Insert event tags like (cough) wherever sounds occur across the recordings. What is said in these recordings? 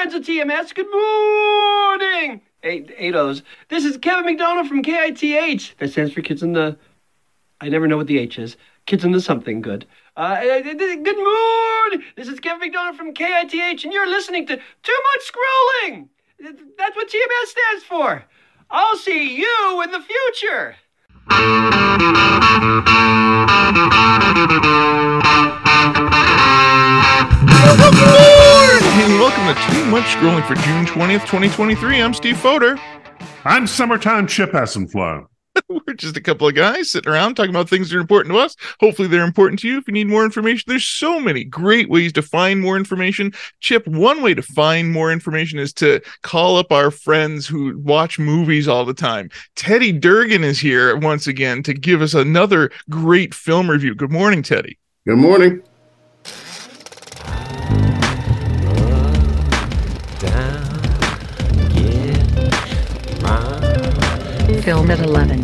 friends at TMS. Good morning. Eight, eight O's. This is Kevin McDonald from KITH. That stands for Kids in the. I never know what the H is. Kids in the something good. Uh, good morning. This is Kevin McDonald from KITH, and you're listening to Too Much Scrolling. That's what TMS stands for. I'll see you in the future. To Too Much Scrolling for June 20th, 2023. I'm Steve Foder. I'm Summertime Chip Flow. (laughs) We're just a couple of guys sitting around talking about things that are important to us. Hopefully, they're important to you. If you need more information, there's so many great ways to find more information. Chip, one way to find more information is to call up our friends who watch movies all the time. Teddy Durgin is here once again to give us another great film review. Good morning, Teddy. Good morning. Film at 11.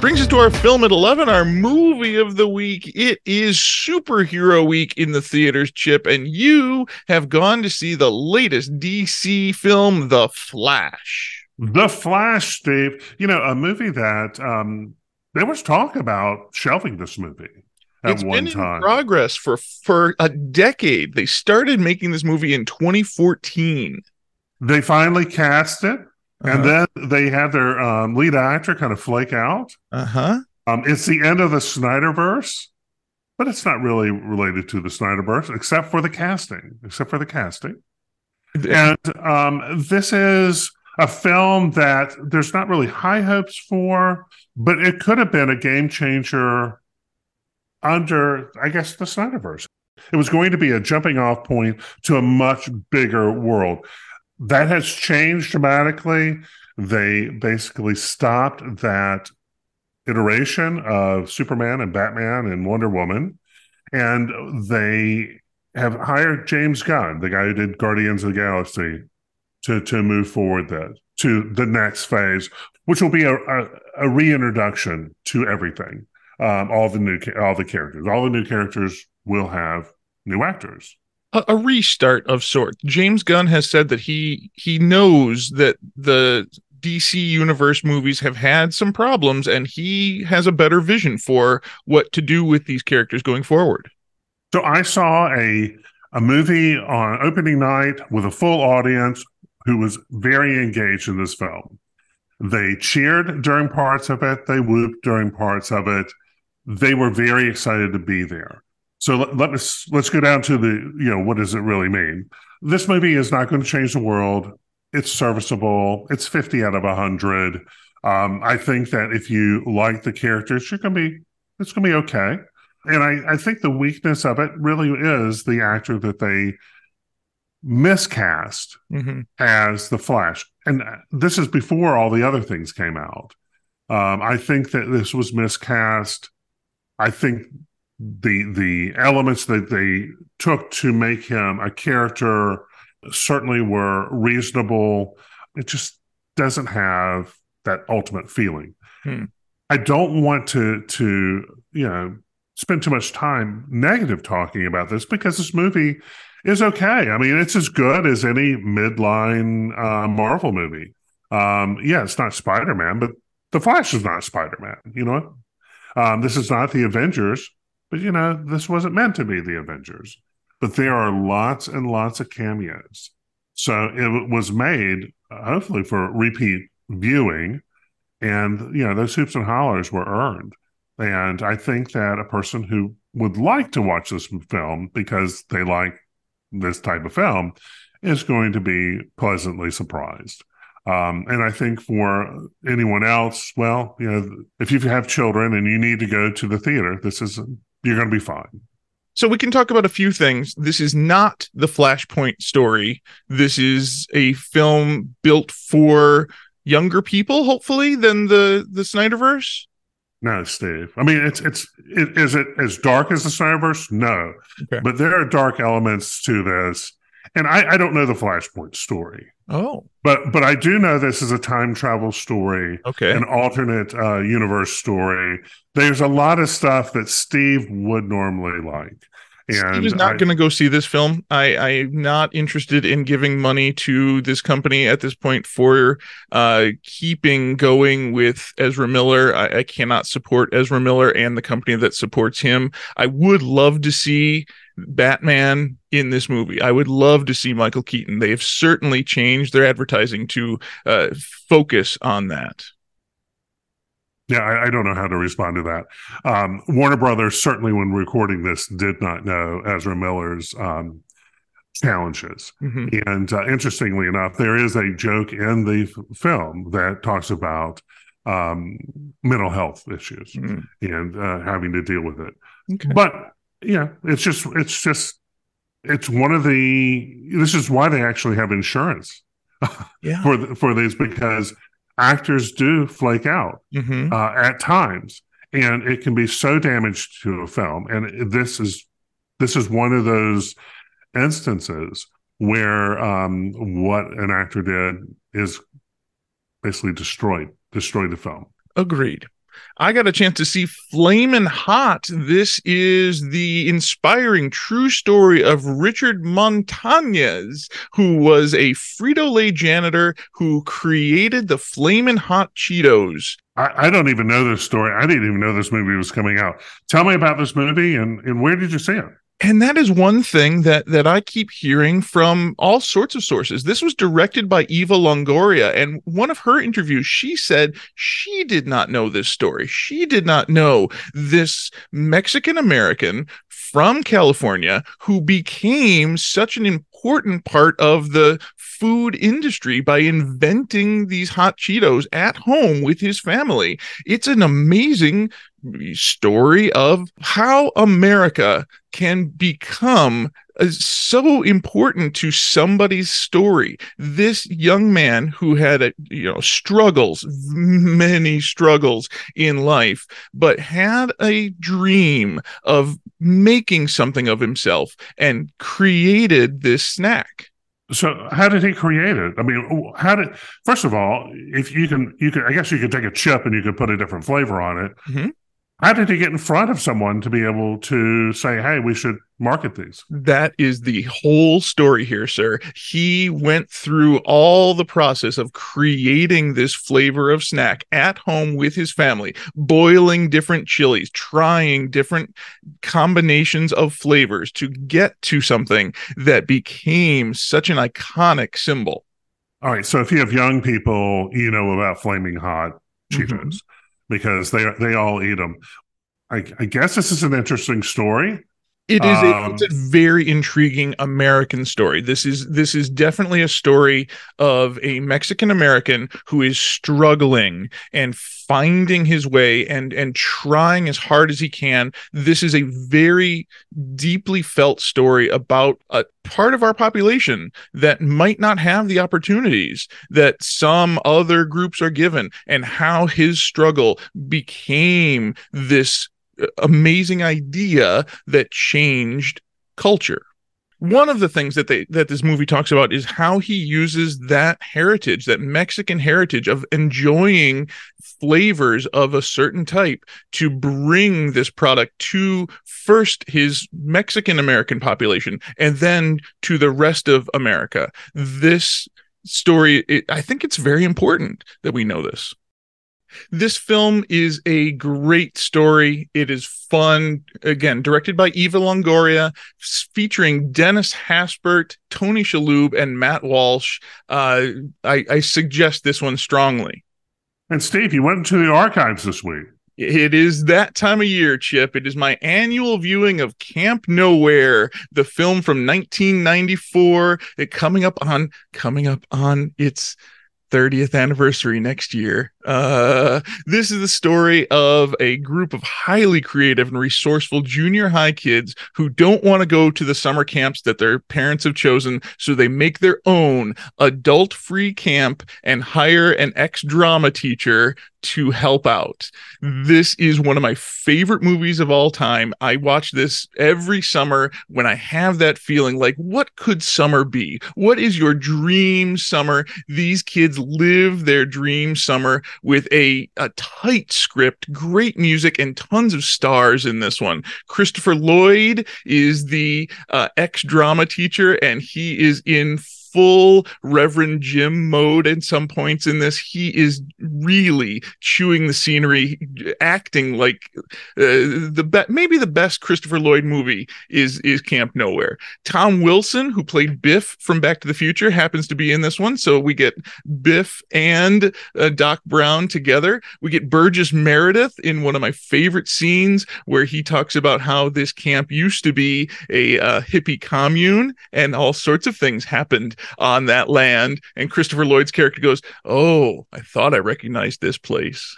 Brings us to our film at 11, our movie of the week. It is superhero week in the theaters, Chip, and you have gone to see the latest DC film, The Flash. The Flash, Steve. You know, a movie that um, there was talk about shelving this movie at it's one been time. in progress for for a decade. They started making this movie in 2014. They finally cast it. And Uh-huh. then they had their um, lead actor kind of flake out. Uh-huh. Um, it's the end of the Snyderverse, but it's not really related to the Snyderverse, except for the casting. Except for the casting. And um, this is a film that there's not really high hopes for, but it could have been a game changer under, I guess, the Snyderverse. It was going to be a jumping off point to a much bigger world. That has changed dramatically. They basically stopped that iteration of Superman and Batman and Wonder Woman, and they have hired James Gunn, the guy who did Guardians of the Galaxy, to to move forward that to the next phase, which will be a, a, a reintroduction to everything. Um, all the new all the characters, all the new characters will have new actors. A, a restart of sorts. James Gunn has said that he he knows that the DC universe movies have had some problems and he has a better vision for what to do with these characters going forward. So I saw a a movie on opening night with a full audience who was very engaged in this film. They cheered during parts of it, they whooped during parts of it. They were very excited to be there. So let, let us let's go down to the you know what does it really mean? This movie is not going to change the world. It's serviceable. It's fifty out of hundred. Um, I think that if you like the characters, you're going to be it's going to be okay. And I, I think the weakness of it really is the actor that they miscast Mhm. as the Flash. And this is before all the other things came out. Um, I think that this was miscast. I think the the elements that they took to make him a character certainly were reasonable. It just doesn't have that ultimate feeling. Hmm. I don't want to to you know spend too much time negative talking about this because this movie is okay. I mean, it's as good as any midline uh, Marvel movie. Um, yeah, it's not Spider Man, but The Flash is not Spider Man. You know, um, this is not the Avengers, but you know, this wasn't meant to be the Avengers. But there are lots and lots of cameos, so it was made uh, hopefully for repeat viewing, and you know, those hoops and hollers were earned. And I think that a person who would like to watch this film because they like this type of film is going to be pleasantly surprised. Um, and I think for anyone else, well, you know, if you have children and you need to go to the theater, this is you're going to be fine. So we can talk about a few things. This is not the Flashpoint story. This is a film built for younger people, hopefully, than the the Snyderverse. No, Steve. I mean, it's it's it, is it as dark as the Snyderverse? No, Okay. but there are dark elements to this, and I, I don't know the Flashpoint story, Oh, but but I do know this is a time travel story. okay. an alternate uh, universe story. There's a lot of stuff that Steve would normally like. Steve And is not going to go see this film. I, I'm not interested in giving money to this company at this point for uh, keeping going with Ezra Miller. I, I cannot support Ezra Miller and the company that supports him. I would love to see Batman in this movie. I would love to see Michael Keaton. They have certainly changed their advertising to uh, focus on that. Yeah, I, I don't know how to respond to that. Um, Warner Brothers certainly, when recording this, did not know Ezra Miller's um, challenges. Mhm. And uh, interestingly enough, there is a joke in the f- film that talks about um, mental health issues Mhm. and uh, having to deal with it. Okay. But yeah, it's just it's just it's one of the. This is why they actually have insurance (laughs) Yeah. for the, for these because actors do flake out Mhm. uh, at times, and it can be so damaged to a film. And this is this is one of those instances where um, what an actor did is basically destroyed destroyed the film. Agreed. I got a chance to see Flamin' Hot. This is the inspiring true story of Richard Montañez, who was a Frito Lay janitor who created the Flamin' Hot Cheetos. I, I don't even know this story. I didn't even know this movie was coming out. Tell me about this movie and, and where did you see it? And that is one thing that that I keep hearing from all sorts of sources. This was directed by Eva Longoria, and one of her interviews, she said she did not know this story. She did not know this Mexican American from California who became such an important part of the food industry by inventing these hot Cheetos at home with his family. It's an amazing story of how America can become uh, so important to somebody's story. This young man who had a, you know struggles, many struggles in life, but had a dream of making something of himself and created this snack. So how did he create it? I mean, how did first of all, if you can, you can, I guess you could take a chip and you could put a different flavor on it. Mhm. How did he get in front of someone to be able to say, "Hey, we should market these"? That is the whole story here, sir. He went through all the process of creating this flavor of snack at home with his family, boiling different chilies, trying different combinations of flavors to get to something that became such an iconic symbol. All right. So if you have young people, you know about flaming hot Cheetos Mhm. because they they all eat them. I, I guess this is an interesting story. It is a, Um, it's a very intriguing American story. This is this is definitely a story of a Mexican American who is struggling and finding his way and and trying as hard as he can. This is a very deeply felt story about a part of our population that might not have the opportunities that some other groups are given and how his struggle became this amazing idea that changed culture. One of the things that they that this movie talks about is how he uses that heritage that mexican heritage of enjoying flavors of a certain type to bring this product to first his mexican american population and then to the rest of america. This story it, i think it's very important that we know this this film is a great story. It is fun. Again, directed by Eva Longoria, featuring Dennis Haysbert, Tony Shalhoub, and Matt Walsh. Uh, I, I suggest this one strongly. And Steve, you went into the archives this week. It is that time of year, Chip. It is my annual viewing of Camp Nowhere, the film from 1994. It coming up on coming up on its 30th anniversary next year. Uh, this is the story of a group of highly creative and resourceful junior high kids who don't want to go to the summer camps that their parents have chosen, so they make their own adult-free camp and hire an ex-drama teacher to help out. This is one of my favorite movies of all time. I watch this every summer when I have that feeling like, what could summer be? What is your dream summer? These kids live their dream summer with a, a tight script, great music, and tons of stars in this one. Christopher Lloyd is the uh, ex drama teacher, and he is in full Reverend Jim mode at some points in this. He is really chewing the scenery, acting like uh, the be- maybe the best Christopher Lloyd movie is is Camp Nowhere. Tom Wilson, who played Biff from Back to the Future, happens to be in this one, so we get Biff and uh, Doc Brown together. We get Burgess Meredith in one of my favorite scenes where he talks about how this camp used to be a uh, hippie commune and all sorts of things happened on that land. And Christopher Lloyd's character goes, Oh, I thought I recognized this place.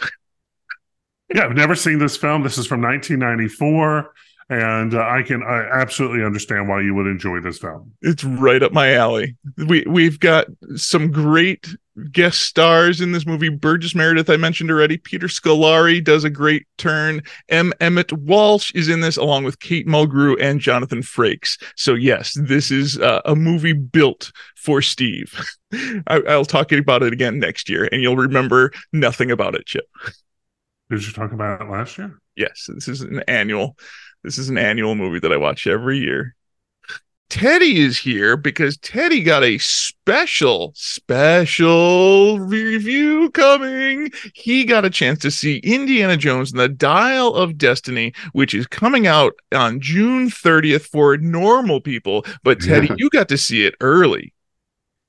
yeah, I've never seen this film. This is from 1994. And uh, I can I absolutely understand why you would enjoy this film. It's right up my alley. We we've got some great guest stars in this movie. Burgess Meredith, I mentioned already. Peter Scolari does a great turn. M. Emmett Walsh is in this, along with Kate Mulgrew and Jonathan Frakes. So yes, this is uh, a movie built for Steve. (laughs) I, will talk about it again next year, and you'll remember nothing about it, Chip. Did you talk about it last year? Yes, this is an annual. This is an annual movie that I watch every year. Teddy is here because Teddy got a special, special review coming. He got a chance to see Indiana Jones and the Dial of Destiny, which is coming out on June 30th for normal people. But Teddy, yeah. you got to see it early.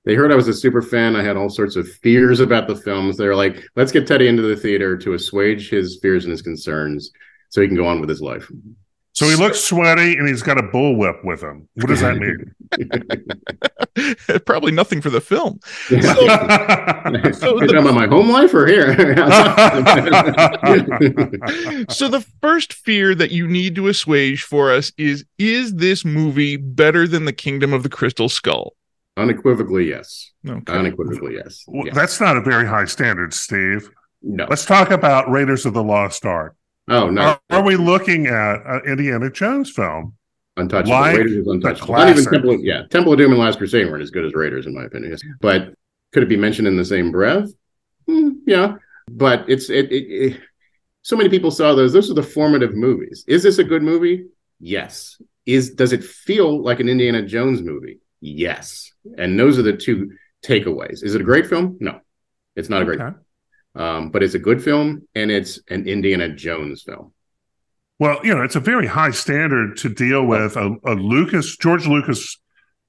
They heard I was a super fan. I had all sorts of fears about the films. They were like, let's get Teddy into the theater to assuage his fears and his concerns so he can go on with his life. So he looks sweaty and he's got a bullwhip with him. What does that mean? (laughs) Probably nothing for the film. so, (laughs) so the, about my home life or here? (laughs) so the first fear that you need to assuage for us is is this movie better than the Kingdom of the Crystal Skull? Unequivocally, yes. Okay. Unequivocally, yes. Well, That's not a very high standard, Steve. No. Let's talk about Raiders of the Lost Ark. Oh no! Are, are we looking at an Indiana Jones film? Untouchable. Like Raiders is untouchable. Not even Temple. yeah, Temple of Doom and Last Crusade weren't as good as Raiders, in my opinion. But could it be mentioned in the same breath? Hmm, yeah, but it's it, it, it. So many people saw those. Those are the formative movies. Is this a good movie? Yes. Is does it feel like an Indiana Jones movie? Yes. And those are the two takeaways. Is it a great film? No, it's not a great. Okay. Um, but it's a good film and it's an Indiana Jones film. Well, you know, it's a very high standard to deal with a, a Lucas, George Lucas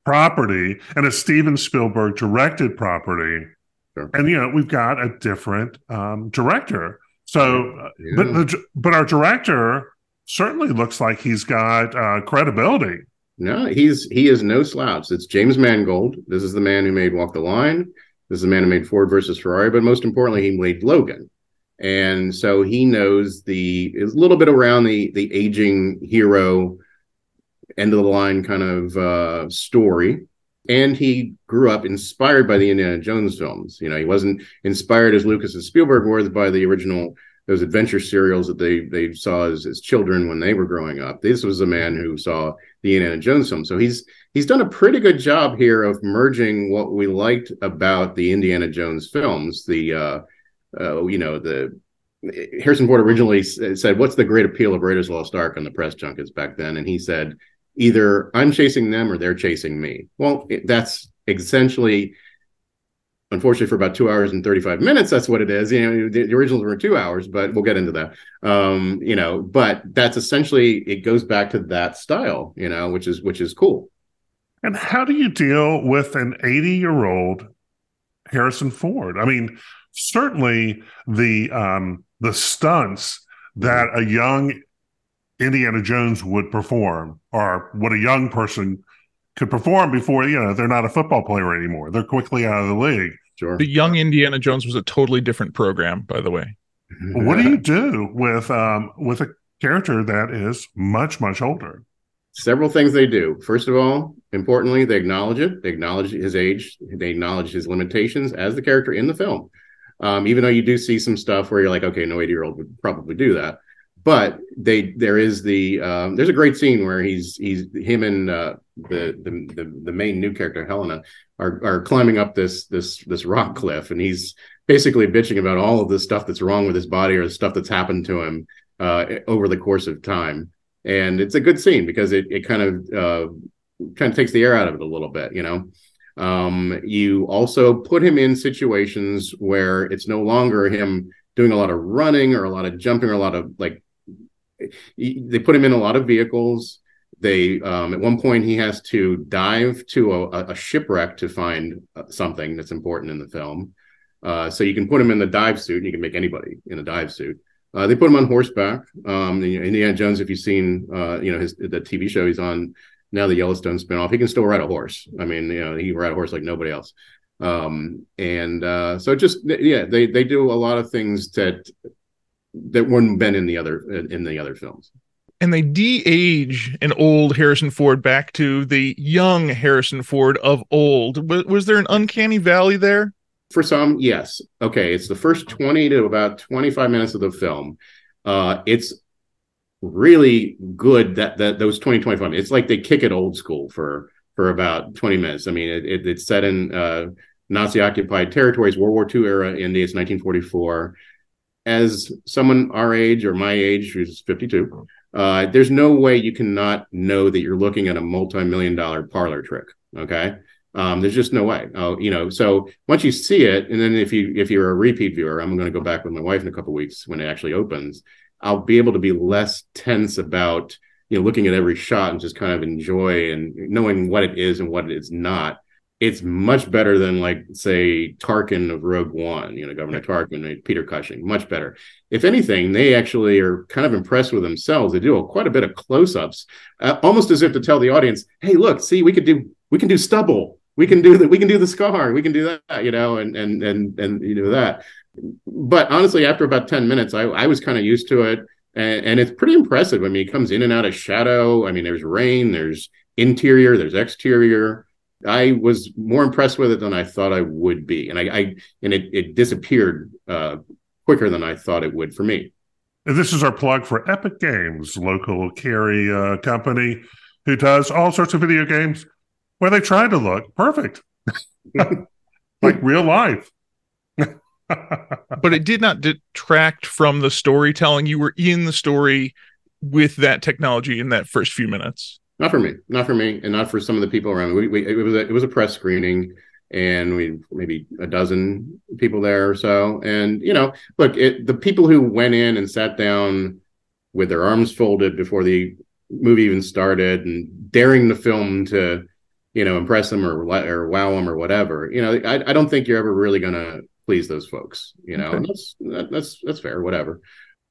property and a Steven Spielberg directed property. Sure. And, you know, we've got a different um, director. So, uh, yeah. but, the, but our director certainly looks like he's got uh, credibility. No, he's he is no slouch. It's James Mangold. This is the man who made Walk the Line. This is a man who made Ford versus Ferrari, but most importantly, he made Logan. And so he knows the is a little bit around the the aging hero end of the line kind of uh, story. And he grew up inspired by the Indiana Jones films. You know, he wasn't inspired as Lucas and Spielberg were by the original those adventure serials that they they saw as, as children when they were growing up. This was a man who saw the Indiana Jones film. So he's he's done a pretty good job here of merging what we liked about the Indiana Jones films. The uh, uh, you know the Harrison Ford originally said, "What's the great appeal of Raiders Lost Ark?" on the press junkets back then, and he said, "Either I'm chasing them or they're chasing me." Well, it, that's essentially unfortunately for about two hours and 35 minutes that's what it is. You know the, the, originals were two hours but we'll get into that. Um you know but that's essentially it goes back to that style you know which is which is cool. And how do you deal with an 80 year old harrison ford? I mean certainly the um the stunts that a young indiana jones would perform or what a young person could perform before you know they're not a football player anymore. They're quickly out of the league. Sure. The young Indiana Jones was a totally different program, by the way. what do you do with um with a character that is much much older? Several things they do. First of all, importantly, they acknowledge it. They acknowledge his age. They acknowledge his limitations as the character in the film. Um, even though you do see some stuff where you're like, okay, no 80 year old would probably do that but they there is the um, there's a great scene where he's he's him and uh, the, the the the main new character Helena are are climbing up this this this rock cliff, and he's basically bitching about all of the stuff that's wrong with his body or the stuff that's happened to him uh, over the course of time. And it's a good scene because it it kind of uh, kind of takes the air out of it a little bit, you know. Um, you also put him in situations where it's no longer him doing a lot of running or a lot of jumping or a lot of like they put him in a lot of vehicles. They um, at one point he has to dive to a, a shipwreck to find uh, something that's important in the film. Uh, so you can put him in the dive suit and you can make anybody in a dive suit. Uh, they put him on horseback. Um, indiana jones if you've seen uh, you know his the tv show he's on now the yellowstone spinoff he can still ride a horse. I mean you know he can ride a horse like nobody else. Um, and uh, so just yeah they they do a lot of things that that weren't been in the other in the other films and they de-age an old Harrison Ford back to the young Harrison Ford of old. Was, was, there an uncanny valley there? For some, yes. Okay, it's the first 20 to about 25 minutes of the film. Uh, it's really good that that those 20 25 minutes. It's like they kick it old school for for about 20 minutes. I mean, it, it, it's set in uh, Nazi occupied territories, World War II era India. It's 1944 as someone our age or my age, who's 52, uh, there's no way you cannot know that you're looking at a multi-million dollar parlor trick. Okay. Um, there's just no way. Oh, you know, so once you see it, and then if you if you're a repeat viewer, I'm going to go back with my wife in a couple weeks when it actually opens. I'll be able to be less tense about you know looking at every shot and just kind of enjoy and knowing what it is and what it is not it's much better than like say Tarkin of Rogue One, you know, Governor Tarkin, Peter Cushing, much better. If anything, they actually are kind of impressed with themselves. They do a, quite a bit of close-ups, uh, almost as if to tell the audience, "Hey, look, see, we could do we can do stubble, we can do that, we can do the scar, we can do that," you know, and and and and you know that. But honestly, after about ten minutes, I I was kind of used to it, and, and it's pretty impressive. I mean, it comes in and out of shadow. I mean, there's rain, there's interior, there's exterior I was more impressed with it than I thought I would be, and I, I and it, it disappeared uh, quicker than I thought it would for me. And this is our plug for Epic Games, local Cary uh, company who does all sorts of video games where they try to look perfect, (laughs) like real life. but it did not detract from the storytelling. You were in the story with that technology in that first few minutes. Not for me, not for me, and not for some of the people around me. We, we, it was a, it was a press screening, and we maybe a dozen people there or so. And you know, look, it, the people who went in and sat down with their arms folded before the movie even started, and daring the film to, you know, impress them or or wow them or whatever. You know, I, I don't think you're ever really gonna please those folks. You know, okay. that's that, that's that's fair. Whatever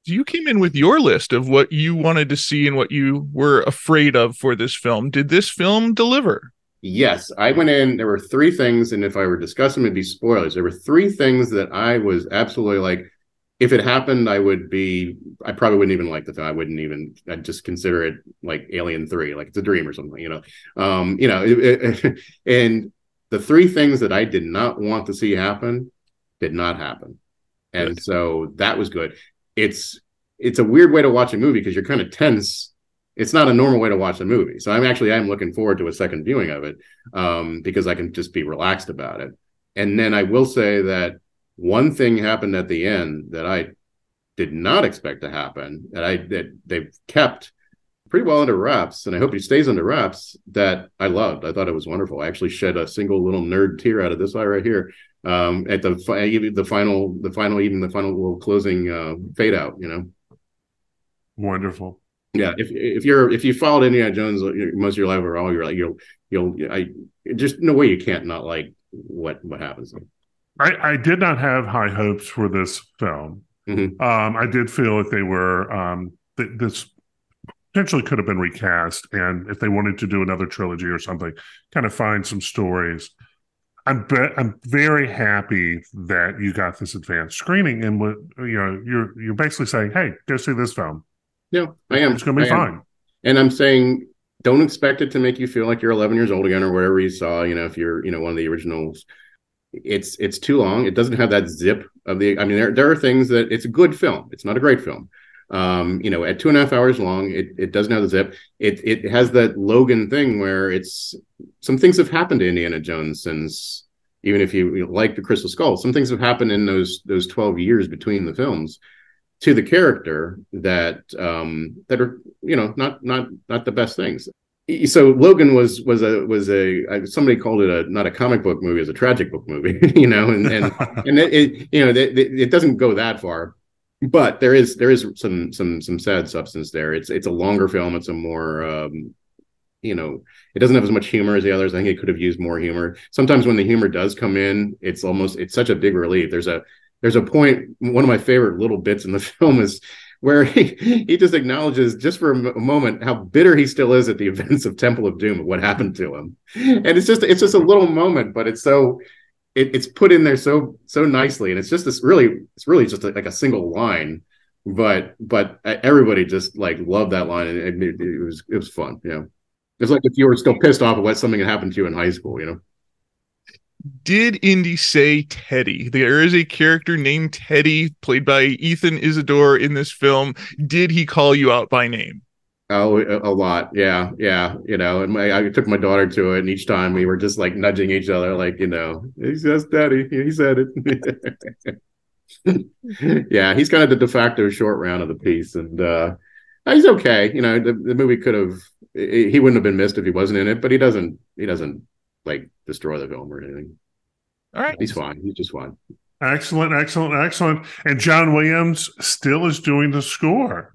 you came in with your list of what you wanted to see and what you were afraid of for this film. Did this film deliver? Yes, I went in. There were three things, and if I were discussing, it'd be spoilers. There were three things that I was absolutely like. If it happened, I would be. I probably wouldn't even like the film. I wouldn't even. I'd just consider it like Alien Three, like it's a dream or something. You know, um, you know, it, it, (laughs) and the three things that I did not want to see happen did not happen, and good. so that was good it's it's a weird way to watch a movie because you're kind of tense. It's not a normal way to watch a movie. So I'm actually I'm looking forward to a second viewing of it um, because I can just be relaxed about it. And then I will say that one thing happened at the end that I did not expect to happen that I that they've kept pretty well under wraps, and I hope he stays under wraps. That I loved. I thought it was wonderful. I actually shed a single little nerd tear out of this eye right here um, at the the final the final even the final little closing uh, fade out. You know, wonderful. Yeah, if if you're if you followed Indiana Jones most of your life or all your like you'll you'll I just no way you can't not like what what happens. I I did not have high hopes for this film. Mm-hmm. Um, I did feel that they were um, th- this potentially could have been recast, and if they wanted to do another trilogy or something, kind of find some stories. I'm be- I'm very happy that you got this advanced screening, and what you know, you're you're basically saying, "Hey, go see this film." Yeah, I am. It's going to be I fine. Am. And I'm saying, don't expect it to make you feel like you're 11 years old again or whatever you saw. You know, if you're you know one of the originals, it's it's too long. It doesn't have that zip of the. I mean, there there are things that it's a good film. It's not a great film, Um, you know, at two and a half hours long, it, it doesn't have the zip. It it has that Logan thing where it's some things have happened to Indiana Jones since even if you, you know, like the Crystal Skull, some things have happened in those those twelve years between the films to the character that um that are you know not not not the best things so Logan was was a was a somebody called it a not a comic book movie, as a tragic book movie, (laughs) you know, and and (laughs) and it, it you know it, it, doesn't go that far, but there is there is some some some sad substance there. It's it's a longer film. It's a more um, you know it doesn't have as much humor as the others. I think it could have used more humor. Sometimes when the humor does come in, it's almost it's such a big relief. There's a there's a point. One of my favorite little bits in the (laughs) film is where he, he just acknowledges just for a moment how bitter he still is at the events of Temple of Doom, what happened to him. And it's just it's just a little moment, but it's so it, it's put in there so so nicely, and it's just this really it's really just like a single line, but but everybody just like loved that line, and it, it was it was fun. Know, it's like if you were still pissed off at what something had happened to you in high school. You know did Indy say Teddy? There is a character named Teddy, played by Ethann Isidore in this film. Did he call you out by name? Oh, a lot. Yeah, yeah. You know, and my, I took my daughter to it, and each time we were just like nudging each other, like you know, he says, "Daddy," he said it. (laughs) yeah, he's kind of the de facto short round of the piece, and uh he's okay. You know, the, the movie could have he wouldn't have been missed if he wasn't in it, but he doesn't. He doesn't like destroy the film or anything. All right. He's fine. He's just fine. Excellent, excellent, excellent. And John Williams still is doing the score.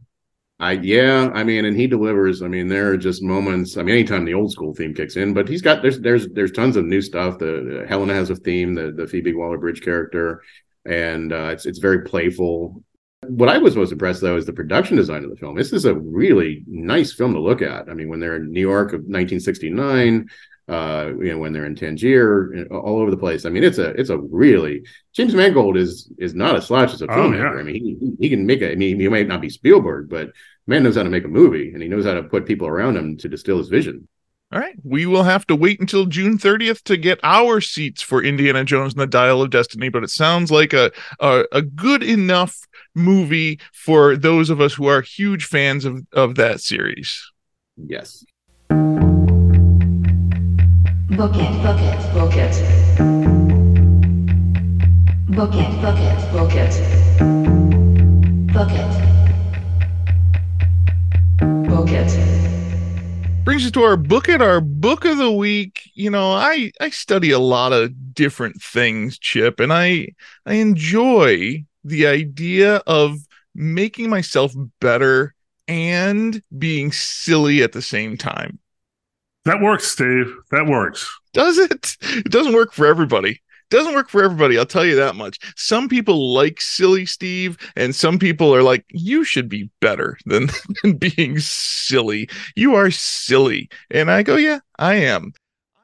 I yeah, I mean, and he delivers. I mean, there are just moments. I mean, anytime the old school theme kicks in, but he's got there's there's there's tons of new stuff. The, the Helena has a theme, the the Phoebe Waller Bridge character, and uh, it's it's very playful. What I was most impressed though is the production design of the film. This is a really nice film to look at. I mean, when they're in New York of 1969, uh, you know, when they're in Tangier, all over the place. I mean, it's a it's a really James Mangold is is not a slouch as a filmmaker. Oh, yeah. I mean, he, he can make a. I mean, he might not be Spielberg, but man knows how to make a movie, and he knows how to put people around him to distill his vision. All right, we will have to wait until June 30th to get our seats for Indiana Jones and the Dial of Destiny, but it sounds like a a, a good enough movie for those of us who are huge fans of of that series. Yes. Book it, book it, book it. Book it, book it, book it. Book it. Book it. Brings us to our book it, our book of the week. You know, I I study a lot of different things, Chip, and I I enjoy the idea of making myself better and being silly at the same time. That works, Steve. That works. Does it? It doesn't work for everybody. Doesn't work for everybody. I'll tell you that much. Some people like silly Steve, and some people are like, you should be better than, (laughs) than being silly. You are silly. And I go, yeah, I am.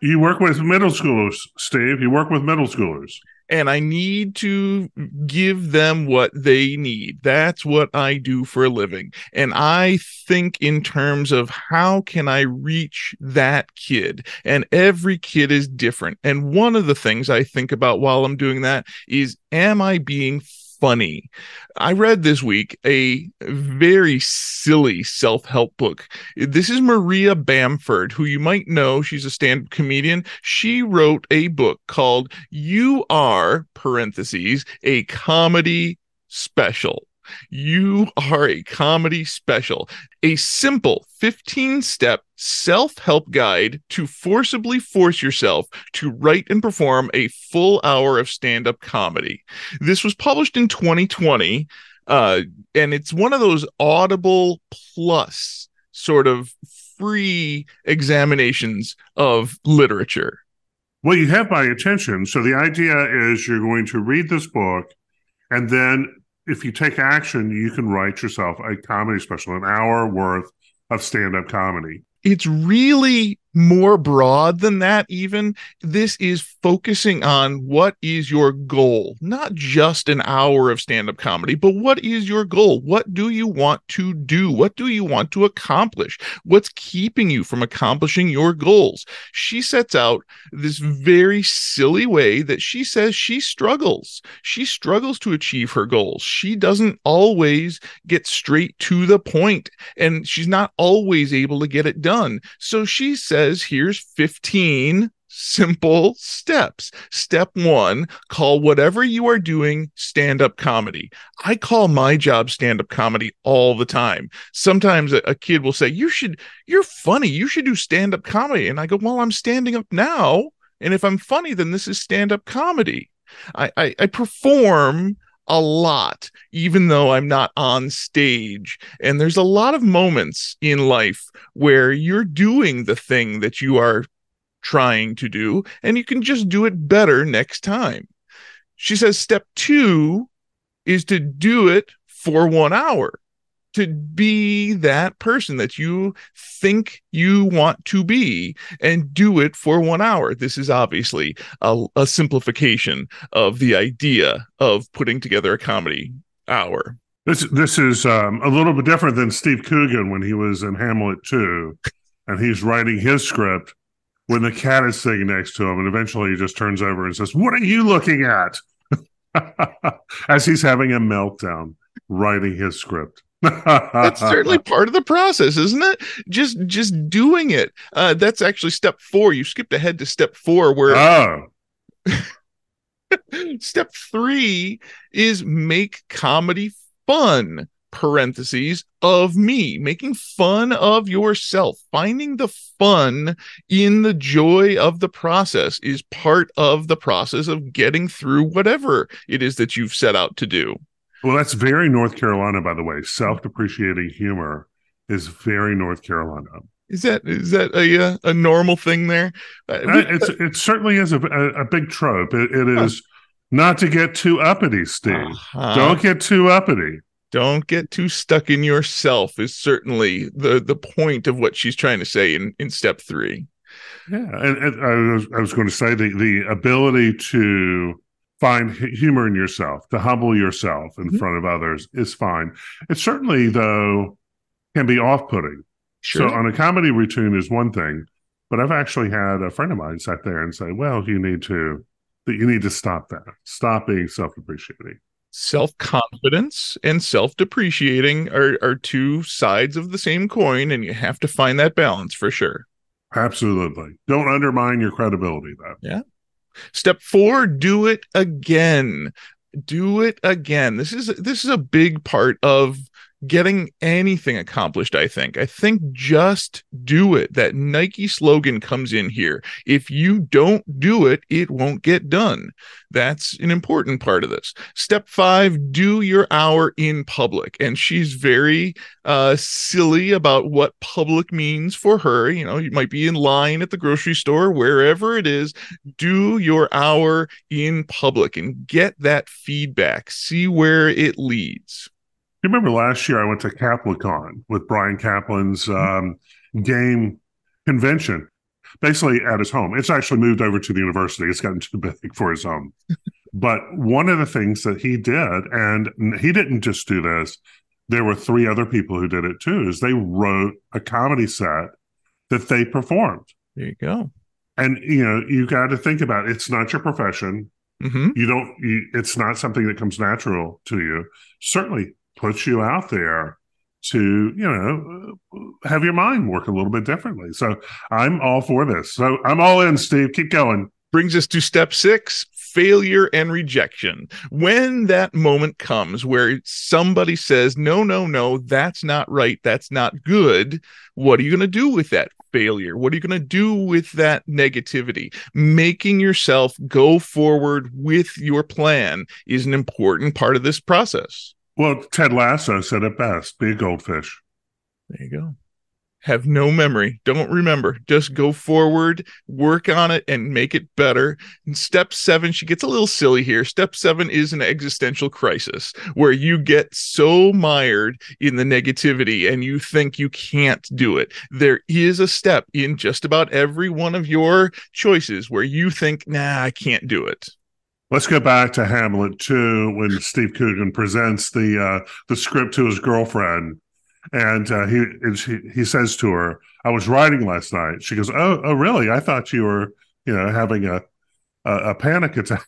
You work with middle schoolers, Steve. You work with middle schoolers and I need to give them what they need. That's what I do for a living. And I think in terms of how can I reach that kid? And every kid is different. And one of the things I think about while I'm doing that is am I being funny. I read this week a very silly self help book. This is Maria Bamford, who you might know. She's a stand up comedian. She wrote a book called You Are, parentheses, a comedy special. You are a comedy special, a simple 15 step self help guide to forcibly force yourself to write and perform a full hour of stand up comedy. This was published in 2020, uh, and it's one of those Audible Plus sort of free examinations of literature. Well, you have my attention. So the idea is you're going to read this book and then if you take action, you can write yourself a comedy special, an hour worth of stand up comedy. It's really more broad than that even this is focusing on what is your goal not just an hour of stand-up comedy but what is your goal? What do you want to do? What do you want to accomplish? What's keeping you from accomplishing your goals? She sets out this very silly way that she says she struggles. She struggles to achieve her goals. She doesn't always get straight to the point and she's not always able to get it done. So she says here's 15 simple steps. Step one, call whatever you are doing stand up comedy. I call my job stand up comedy all the time. Sometimes a, a, kid will say, You should, you're funny. You should do stand up comedy. And I go, Well, I'm standing up now. And if I'm funny, then this is stand up comedy. I, I, I perform a lot, even though I'm not on stage. And there's a lot of moments in life where you're doing the thing that you are trying to do, and you can just do it better next time. She says step two is to do it for one hour to be that person that you think you want to be and do it for one hour. This is obviously a, a simplification of the idea of putting together a comedy hour. This this is um, a little bit different than Steve Coogan when he was in Hamlet 2, and he's writing his script when the cat is sitting next to him, and eventually he just turns over and says, "What are you looking at?" (laughs) As he's having a meltdown writing his script. That's certainly (laughs) part of the process isn't it? Just just doing it. Uh that's actually step four. You skipped ahead to step four where oh. (laughs) step three is make comedy fun parentheses of me making fun of yourself. Finding the fun in the joy of the process is part of the process of getting through whatever it is that you've set out to do well, that's very North Carolina, by the way. Self-depreciating humor is very North Carolina. Is that is that a uh, a normal thing there? Uh, uh it's it certainly is a, a, a big trope. it, it is not to get too uppity, Steve. Uh-huh. Don't get too uppity. Don't get too stuck in yourself. Is certainly the the point of what she's trying to say in in step three. Yeah, and, and I was I was going to say the the ability to find humor in yourself, to humble yourself in mm-hmm. front of others is fine. It certainly, though, can be off putting. Sure. So, on a comedy routine is one thing, but I've actually had a friend of mine sat there and say, well, you need to, that you need to stop that. Stop being self depreciating. Self confidence and self depreciating are, are two sides of the same coin, and you have to find that balance for sure. Absolutely. Don't undermine your credibility, though. Yeah. Step four, do it again. Do it again. This is this is a big part of getting anything accomplished, I think. I think just do it. That Nike slogan comes in here. If you don't do it, it won't get done. That's an important part of this. Step five, do your hour in public. And she's very uh, silly about what public means for her. You know, you might be in line at the grocery store, wherever it is, do your hour in public and get that feedback. See where it leads you remember last year I went to Kaplicon with Brian Caplan's mm-hmm. um, game convention, basically at his home. It's actually moved over to the university. It's gotten too big for his home. (laughs) but one of the things that he did, and he didn't just do this, there were three other people who did it too, is they wrote a comedy set that they performed. There you go. And you know, you got to think about it. it's not your profession. Mm-hmm. You don't. You, it's not something that comes natural to you. Certainly, puts you out there to you know have your mind work a little bit differently so i'm all for this so i'm all in steve keep going brings us to step six failure and rejection. When that moment comes where somebody says, no, no, no, that's not right, that's not good, what are you going to do with that failure? What are you going to do with that negativity? Making yourself go forward with your plan is an important part of this process. Well, Ted Lasso said it best be a goldfish. There you go. have no memory, don't remember. Just go forward, work on it, and make it better. And step seven, she gets a little silly here. Step seven is an existential crisis where you get so mired in the negativity and you think you can't do it. There is a step in just about every one of your choices where you think, nah, I can't do it. Let's go back to Hamlet 2, when Steve Coogan presents the uh, the script to his girlfriend and uh, he and she, he says to her, "I was writing last night." She goes, "Oh, oh, really? I thought you were, you know, having a a, a panic attack."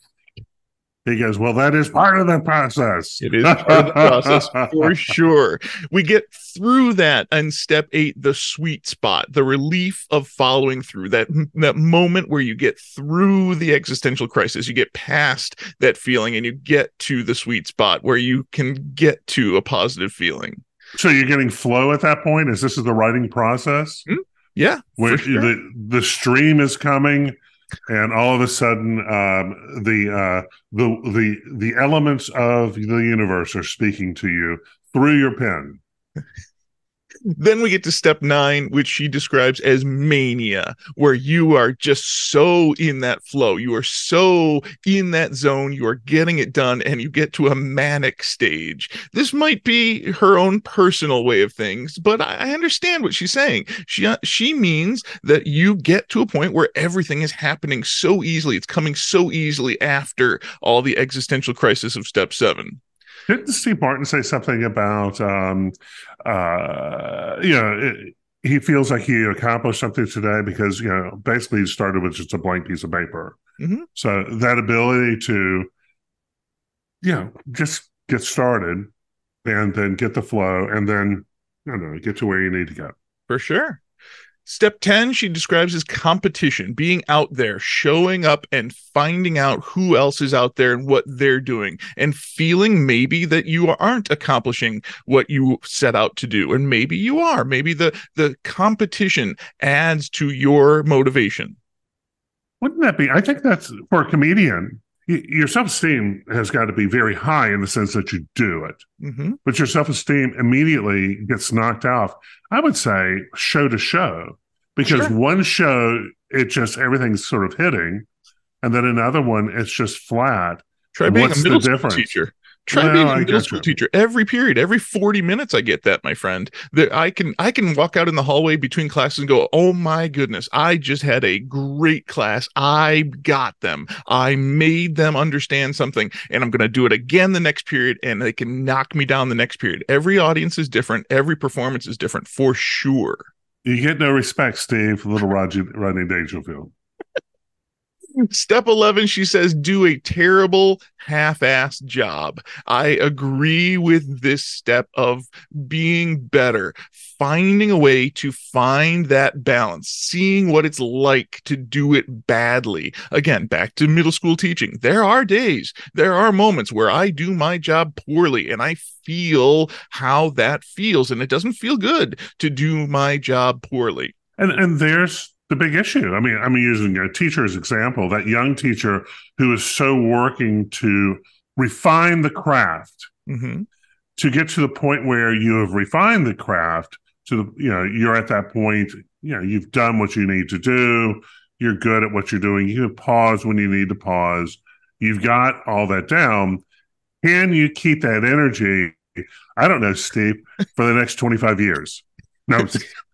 He goes, Well, that is part of the process. It is part of the process for (laughs) sure. We get through that and step eight, the sweet spot, the relief of following through that, that moment where you get through the existential crisis, you get past that feeling and you get to the sweet spot where you can get to a positive feeling. So you're getting flow at that point? Is this is the writing process? Mm, yeah. Where sure. the, the stream is coming and all of a sudden um, the uh, the the the elements of the universe are speaking to you through your pen. Then we get to step nine, which she describes as mania, where you are just so in that flow. You are so in that zone. You are getting it done and you get to a manic stage. This might be her own personal way of things, but I understand what she's saying. She, uh, she means that you get to a point where everything is happening so easily. It's coming so easily after all the existential crisis of step seven. Didn't Steve Martin say something about, um, uh, you know, it, he feels like he accomplished something today because, you know, basically he started with just a blank piece of paper. Mm-hmm. So that ability to, you know, just get started and then get the flow and then, you know, get to where you need to go. For sure. Step 10, she describes as competition, being out there, showing up and finding out who else is out there and what they're doing, and feeling maybe that you aren't accomplishing what you set out to do. And maybe you are. Maybe the, the competition adds to your motivation. Wouldn't that be? I think that's for a comedian. Your self esteem has got to be very high in the sense that you do it, mm-hmm. but your self esteem immediately gets knocked off. I would say show to show because sure. one show it just everything's sort of hitting, and then another one it's just flat. Try and being a middle school difference? teacher. Try well, being a middle school you. teacher every period, every 40 minutes. I get that, my friend. That I can I can walk out in the hallway between classes and go, oh my goodness, I just had a great class. I got them. I made them understand something, and I'm gonna do it again the next period, and they can knock me down the next period. Every audience is different, every performance is different for sure. You get no respect, Steve, little Roger Rodney Dangerfield. Step 11, she says, do a terrible half assed job. I agree with this step of being better, finding a way to find that balance, seeing what it's like to do it badly. Again, back to middle school teaching. There are days, there are moments where I do my job poorly and I feel how that feels. And it doesn't feel good to do my job poorly. And, and there's the big issue. I mean, I'm using a teacher's example, that young teacher who is so working to refine the craft mm-hmm. to get to the point where you have refined the craft to the, you know, you're at that point, you know, you've done what you need to do. You're good at what you're doing. You can pause when you need to pause. You've got all that down. Can you keep that energy? I don't know, Steve, for the next 25 years. No, (laughs)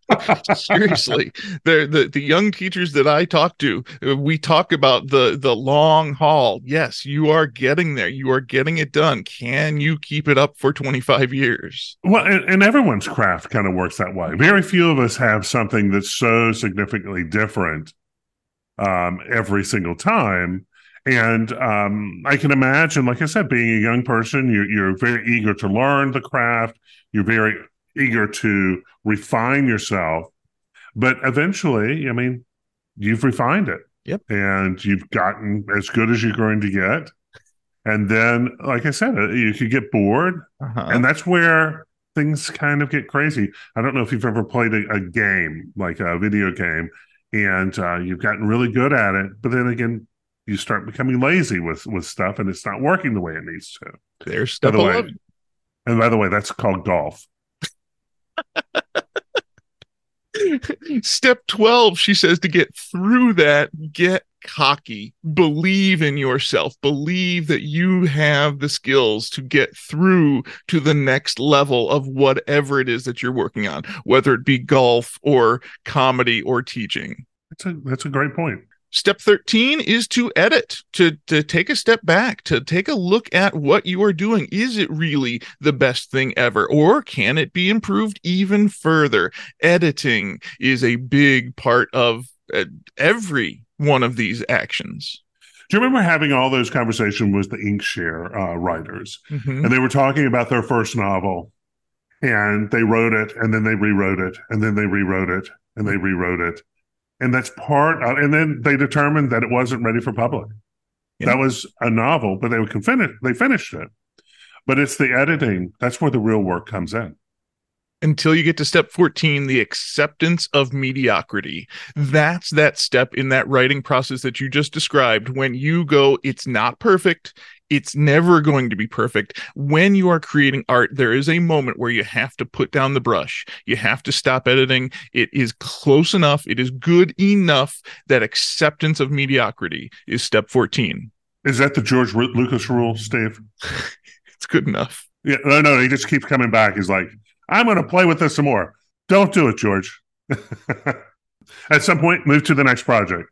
Seriously, the, the the young teachers that I talk to, uh, we talk about the the long haul. Yes, you are getting there. You are getting it done. Can you keep it up for 25 years? Well, and, and everyone's craft kind of works that way. Very few of us have something that's so significantly different um, every single time. And um, I can imagine, like I said, being a young person, you're, you're very eager to learn the craft. You're very eager to refine yourself. But eventually, I mean, you've refined it. Yep. And you've gotten as good as you're going to get. And then, like I said, uh, you could get bored. Uh-huh. And that's where things kind of get crazy. I don't know if you've ever played a, a game, like a video game, and uh, you've gotten really good at it. But then again, you start becoming lazy with with stuff and it's not working the way it needs to. There's step the Way, and by the way, that's called golf. Step 12, she says to get through that, get cocky, believe in yourself, believe that you have the skills to get through to the next level of whatever it is that you're working on, whether it be golf or comedy or teaching. That's a that's a great point. Step 13 is to edit, to, to take a step back, to take a look at what you are doing. Is it really the best thing ever? Or can it be improved even further? Editing is a big part of uh, every one of these actions. Do you remember having all those conversations with the Inkshare uh, writers? Mhm. And they were talking about their first novel, and they wrote it, and then they rewrote it, and then they rewrote it, and they rewrote it, and that's part. Of, and then they determined that it wasn't ready for public. Yeah. That was a novel, but they can finish. They finished it, but it's the editing that's where the real work comes in. Until you get to step 14 the acceptance of mediocrity. That's that step in that writing process that you just described. When you go it's not perfect. It's never going to be perfect. When you are creating art there is a moment where you have to put down the brush. You have to stop editing. It is close enough. It is good enough that acceptance of mediocrity is step 14 Is that the George Lucas rule, Steve? (laughs) it's good enough. Yeah, no, no. He just keeps coming back. He's like, "I'm going to play with this some more." Don't do it, George. (laughs) At some point, move to the next project.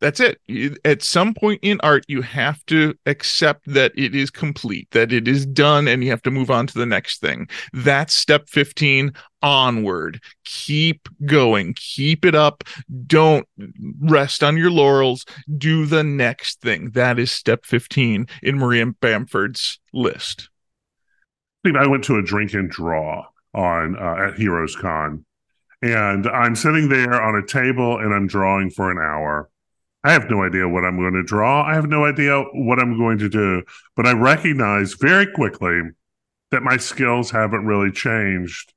that's it. At some point in art you have to accept that it is complete that it is done and you have to move on to the next thing. That's step 15 onward. Keep going. Keep it up. Don't rest on your laurels. Do the next thing. That is step 15 in maria bamford's list. I went to a drink and draw on uh, at Heroes Con, and I'm sitting there on a table and I'm drawing for an hour. I have no idea what I'm going to draw. I have no idea what I'm going to do, but I recognize very quickly that my skills haven't really changed.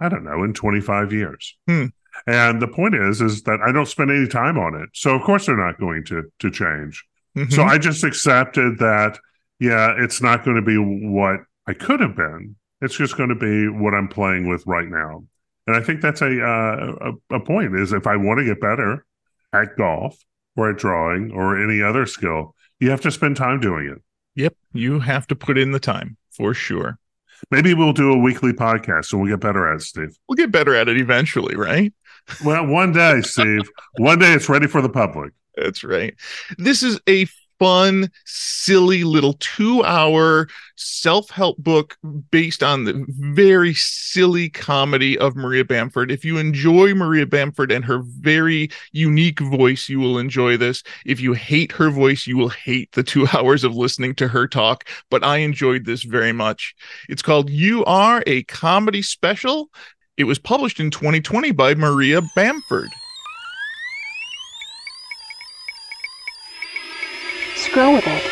I don't know in 25 years. Hmm. And the point is, is that I don't spend any time on it, so of course they're not going to to change. Mhm. So I just accepted that, yeah, it's not going to be what I could have been. It's just going to be what I'm playing with right now. And I think that's a uh, a, a point is if I want to get better at golf or at drawing or any other skill, you have to spend time doing it. yep you have to put in the time for sure Maybe we'll do a weekly podcast and we'll get better at it, Steve. we'll get better at it eventually right Well, one day, Steve, (laughs) one day it's ready for the public. That's right. This is a fun, silly little two hour self help book based on the very silly comedy of Maria Bamford. If you enjoy Maria Bamford and her very unique voice, you will enjoy this. If you hate her voice, you will hate the two (laughs) hours of listening to her talk. But I enjoyed this very much. It's called You Are a Comedy Special. It was published in 2020 by Maria Bamford. Scroll with it.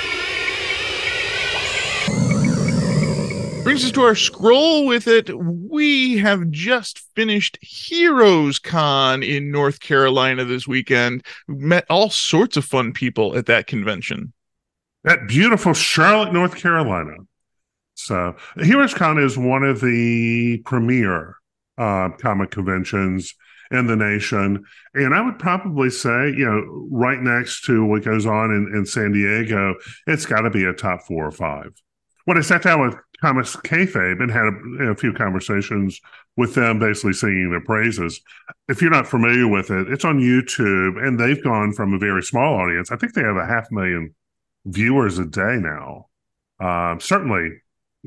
Brings us to our scroll with it. We have just finished Heroes Con in North Carolina this weekend. Met all sorts of fun people at that convention. That beautiful Charlotte, North Carolina. So, Heroes Con is one of the premier uh, comic conventions in the nation. And I would probably say, you know, right next to what goes on in, in San Diego, it's got to be a top four or five. When I sat down with Comics Kayfabe and had a, a few conversations with them, basically singing their praises. If you're not familiar with it, it's on YouTube, and they've gone from a very small audience. I think they have a half million viewers a day now. Um, certainly,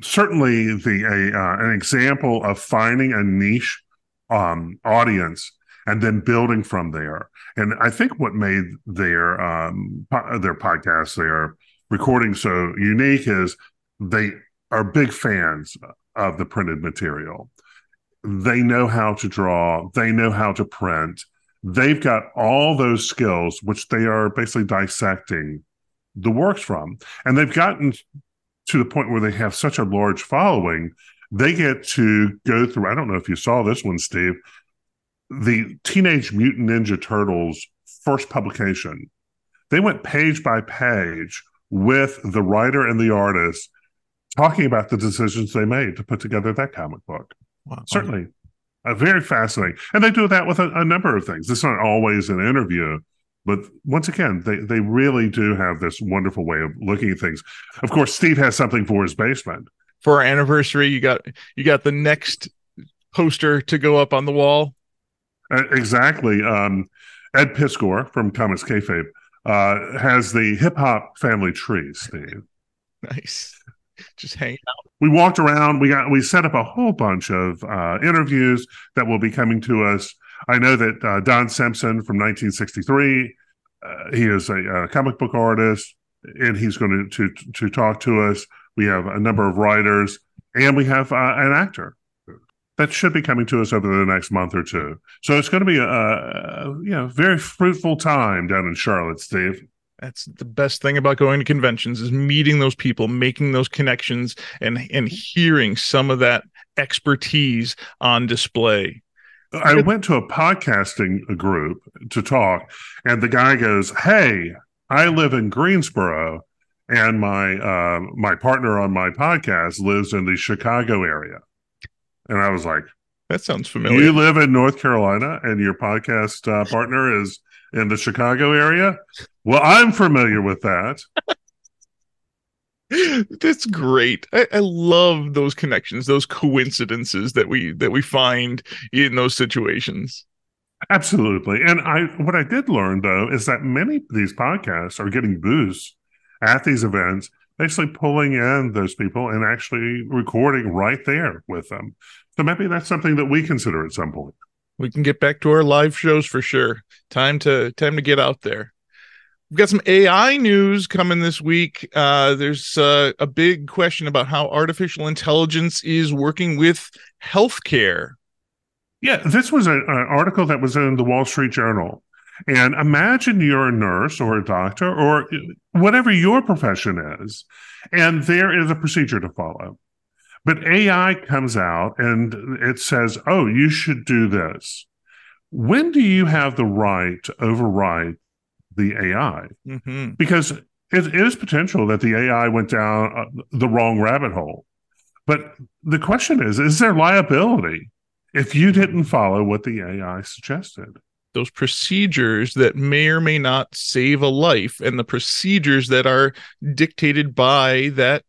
certainly the a, uh, an example of finding a niche um, audience and then building from there. And I think what made their um, po- their podcast, their recording so unique is they are big fans of the printed material. They know how to draw. They know how to print. They've got all those skills, which they are basically dissecting the works from. And they've gotten to the point where they have such a large following, they get to go through. I don't know if you saw this one, Steve, the Teenage Mutant Ninja Turtles first publication. They went page by page with the writer and the artist talking about the decisions they made to put together that comic book. Wow. Certainly Uh, very fascinating. And they do that with a, a number of things. It's not always an interview, but once again, they, they really do have this wonderful way of looking at things. Of course, Steve has something for his basement. For our anniversary, you got you got the next poster to go up on the wall. Uh, exactly. Um, Ed Piskor from Comics Kayfabe uh, has the hip hop family tree, Steve. (laughs) Nice. Just hang out. we walked around we got we set up a whole bunch of uh, interviews that will be coming to us i know that uh, don simpson from 1963 uh, he is a, a comic book artist and he's going to, to to talk to us we have a number of writers and we have uh, an actor that should be coming to us over the next month or two so it's going to be a, a you know very fruitful time down in charlotte steve That's the best thing about going to conventions is meeting those people, making those connections, and and hearing some of that expertise on display. I went to a podcasting group to talk, and the guy goes, "Hey, I live in Greensboro, and my uh, my partner on my podcast lives in the Chicago area." And I was like, That sounds familiar. "You live in North Carolina, and your podcast uh, partner is in the Chicago area?" Well, I'm familiar with that. (laughs) That's great. I, I love those connections, those coincidences that we that we find in those situations. Absolutely. And I what I did learn though is that many of these podcasts are getting boosts at these events, basically pulling in those people and actually recording right there with them. So maybe that's something that we consider at some point. We can get back to our live shows for sure. Time to time to get out there. We've got some AI news coming this week. Uh, there's uh, a big question about how artificial intelligence is working with healthcare. Yeah, this was an article that was in the Wall Street Journal. And imagine you're a nurse or a doctor or whatever your profession is, and there is a procedure to follow. But AI comes out and it says, oh, you should do this. When do you have the right to override the AI? Mm-hmm. Because it is potential that the AI went down uh, the wrong rabbit hole. But the question is, is there liability if you didn't follow what the AI suggested? Those procedures that may or may not save a life, and the procedures that are dictated by that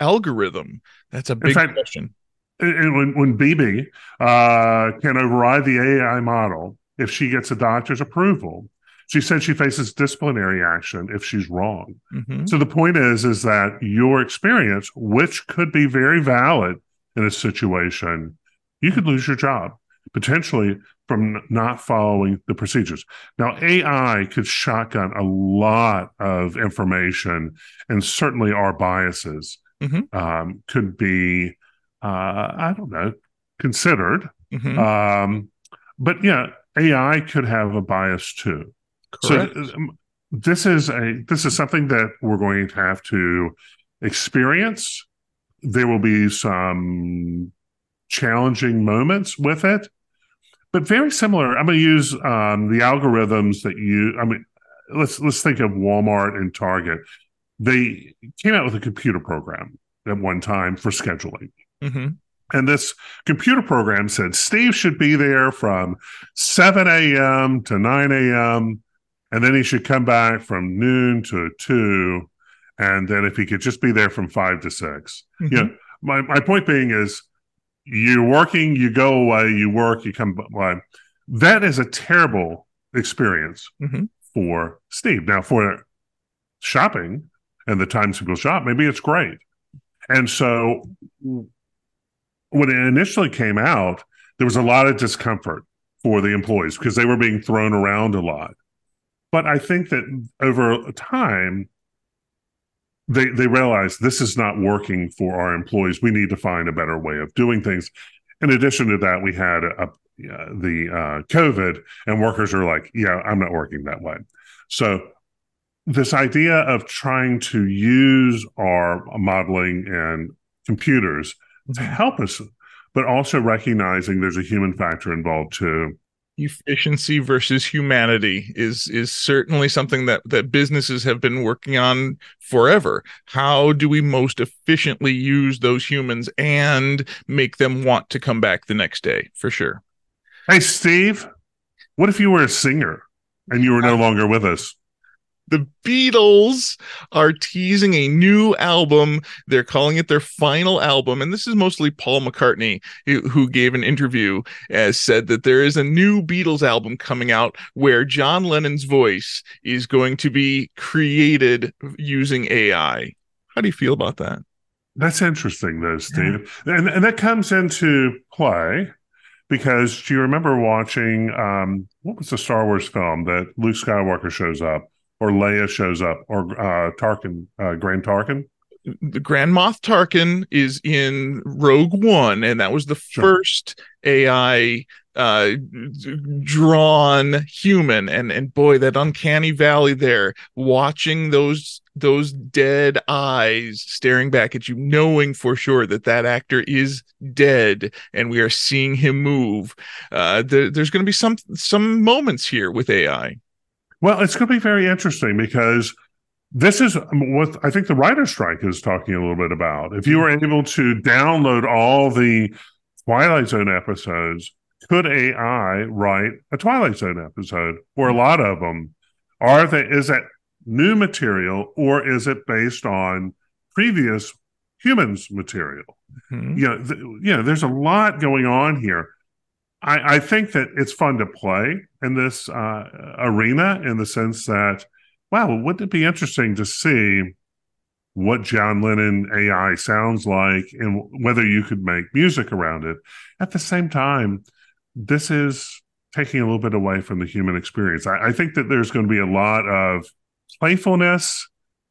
algorithm. That's a big fact- question. And when, when BB uh, can override the AI model if she gets a doctor's approval, she said she faces disciplinary action if she's wrong. Mhm. So the point is, is that your experience, which could be very valid in a situation, you could lose your job potentially from not following the procedures. Now, AI could shotgun a lot of information, and certainly our biases Mhm. um, could be, uh, I don't know, considered. Mhm. Um, but yeah, AI could have a bias too. Correct. So um, this is a this is something that we're going to have to experience. There will be some challenging moments with it, but very similar. I'm going to use um, the algorithms that you. I mean, let's let's think of Walmart and Target. They came out with a computer program at one time for scheduling. Mhm. And this computer program said Steve should be there from 7 a.m. to 9 a.m. And then he should come back from noon to 2. And then if he could just be there from 5 to 6. Mhm. You know, my, my point being is you're working, you go away, you work, you come by. That is a terrible experience Mhm. for Steve. Now, for shopping and the times people shop, maybe it's great. And so when it initially came out, there was a lot of discomfort for the employees because they were being thrown around a lot. But I think that over time, they they realized this is not working for our employees. We need to find a better way of doing things. In addition to that, we had a, uh, the uh, COVID, and workers are like, "Yeah, I'm not working that way." So this idea of trying to use our modeling and computers to help us, but also recognizing there's a human factor involved too. Efficiency versus humanity is is certainly something that that businesses have been working on forever. How do we most efficiently use those humans and make them want to come back the next day? For sure. Hey, Steve, what if you were a singer and you were no longer with us? The Beatles are teasing a new album. They're calling it their final album. And this is mostly Paul McCartney, who, who gave an interview, as said that there is a new Beatles album coming out where John Lennon's voice is going to be created using AI. How do you feel about that? That's interesting, though, Steve. And, and that comes into play because do you remember watching um, what was the Star Wars film that Luke Skywalker shows up or Leia shows up or uh, Tarkin, uh, Grand Tarkin? the Grand Moff Tarkin is in Rogue One, and that was the Sure. first AI uh drawn human and and boy that uncanny valley there watching those those dead eyes staring back at you knowing for sure that that actor is dead and we are seeing him move uh there, there's going to be some some moments here with ai Well, it's going to be very interesting because this is what I think the writer's strike is talking a little bit about. If you were able to download all the Twilight Zone episodes, could AI write a Twilight Zone episode or a lot of them? Are they, is that new material or is it based on previous humans material? Mhm. you know, th- you know, there's a lot going on here. I, I think that it's fun to play in this uh, arena in the sense that, wow, wouldn't it be interesting to see what John Lennon AI sounds like and whether you could make music around it? At the same time, this is taking a little bit away from the human experience. I, I think that there's going to be a lot of playfulness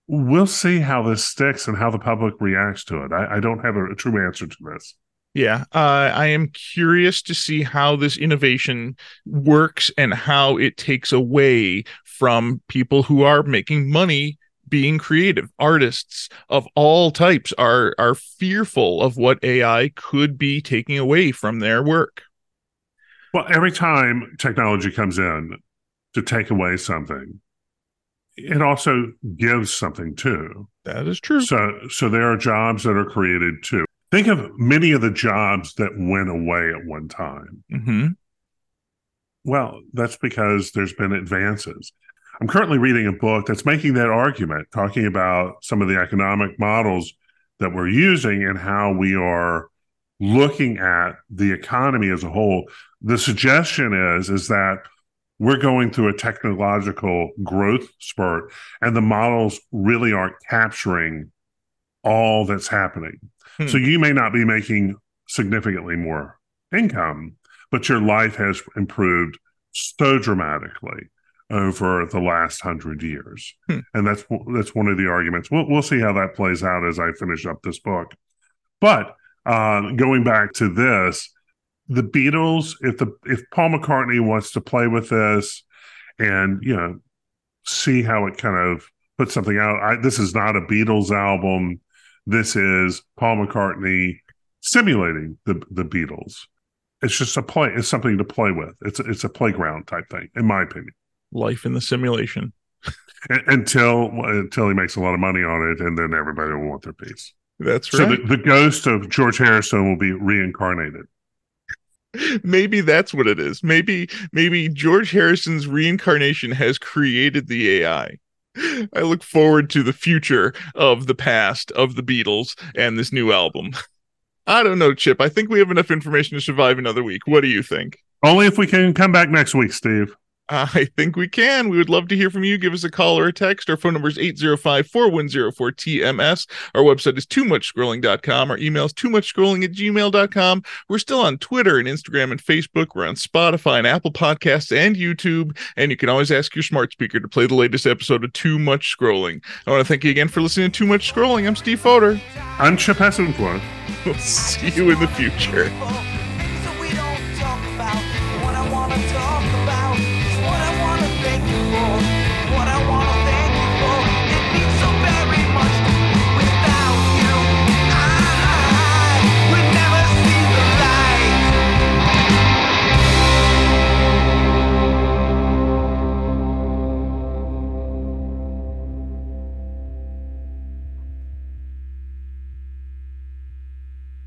we'll see how this sticks and how the public reacts to it. I, I don't have a, a true answer to this. Yeah, uh, I am curious to see how this innovation works and how it takes away from people who are making money being creative. Artists of all types are are fearful of what AI could be taking away from their work. Well, every time technology comes in to take away something, it also gives something too. That is true. So, so there are jobs that are created too. Think of many of the jobs that went away at one time. hmm Well, that's because there's been advances. I'm currently reading a book that's making that argument, talking about some of the economic models that we're using and how we are looking at the economy as a whole. The suggestion is is that we're going through a technological growth spurt and the models really aren't capturing all that's happening. Hmm. So you may not be making significantly more income, but your life has improved so dramatically over the last hundred years, Hmm. and that's that's one of the arguments. We'll we'll see how that plays out as I finish up this book. But um, going back to this, the Beatles, if the if Paul McCartney wants to play with this, and you know, see how it kind of puts something out. I, this is not a Beatles album. This is Paul McCartney simulating the the Beatles. It's just a play. It's something to play with. It's it's a playground type thing, in my opinion. Life in the simulation. Until until he makes a lot of money on it, and then everybody will want their piece. That's So right. the, the ghost of George Harrison will be reincarnated. (laughs) maybe that's what it is. Maybe maybe George Harrison's reincarnation has created the AI. I look forward to the future of the past of the Beatles and this new album. I don't know, Chip. I think we have enough information to survive another week. What do you think? Only if we can come back next week, Steve. I think we can. We would love to hear from you. Give us a call or a text. Our phone number is 805 410 4TMS. Our website is too much scrolling.com. Our email is too much scrolling at gmail.com. We're still on Twitter and Instagram and Facebook. We're on Spotify and Apple Podcasts and YouTube. And you can always ask your smart speaker to play the latest episode of Too Much Scrolling. I want to thank you again for listening to Too Much Scrolling. I'm Steve Fodor. I'm Chip. We'll (laughs) see you in the future.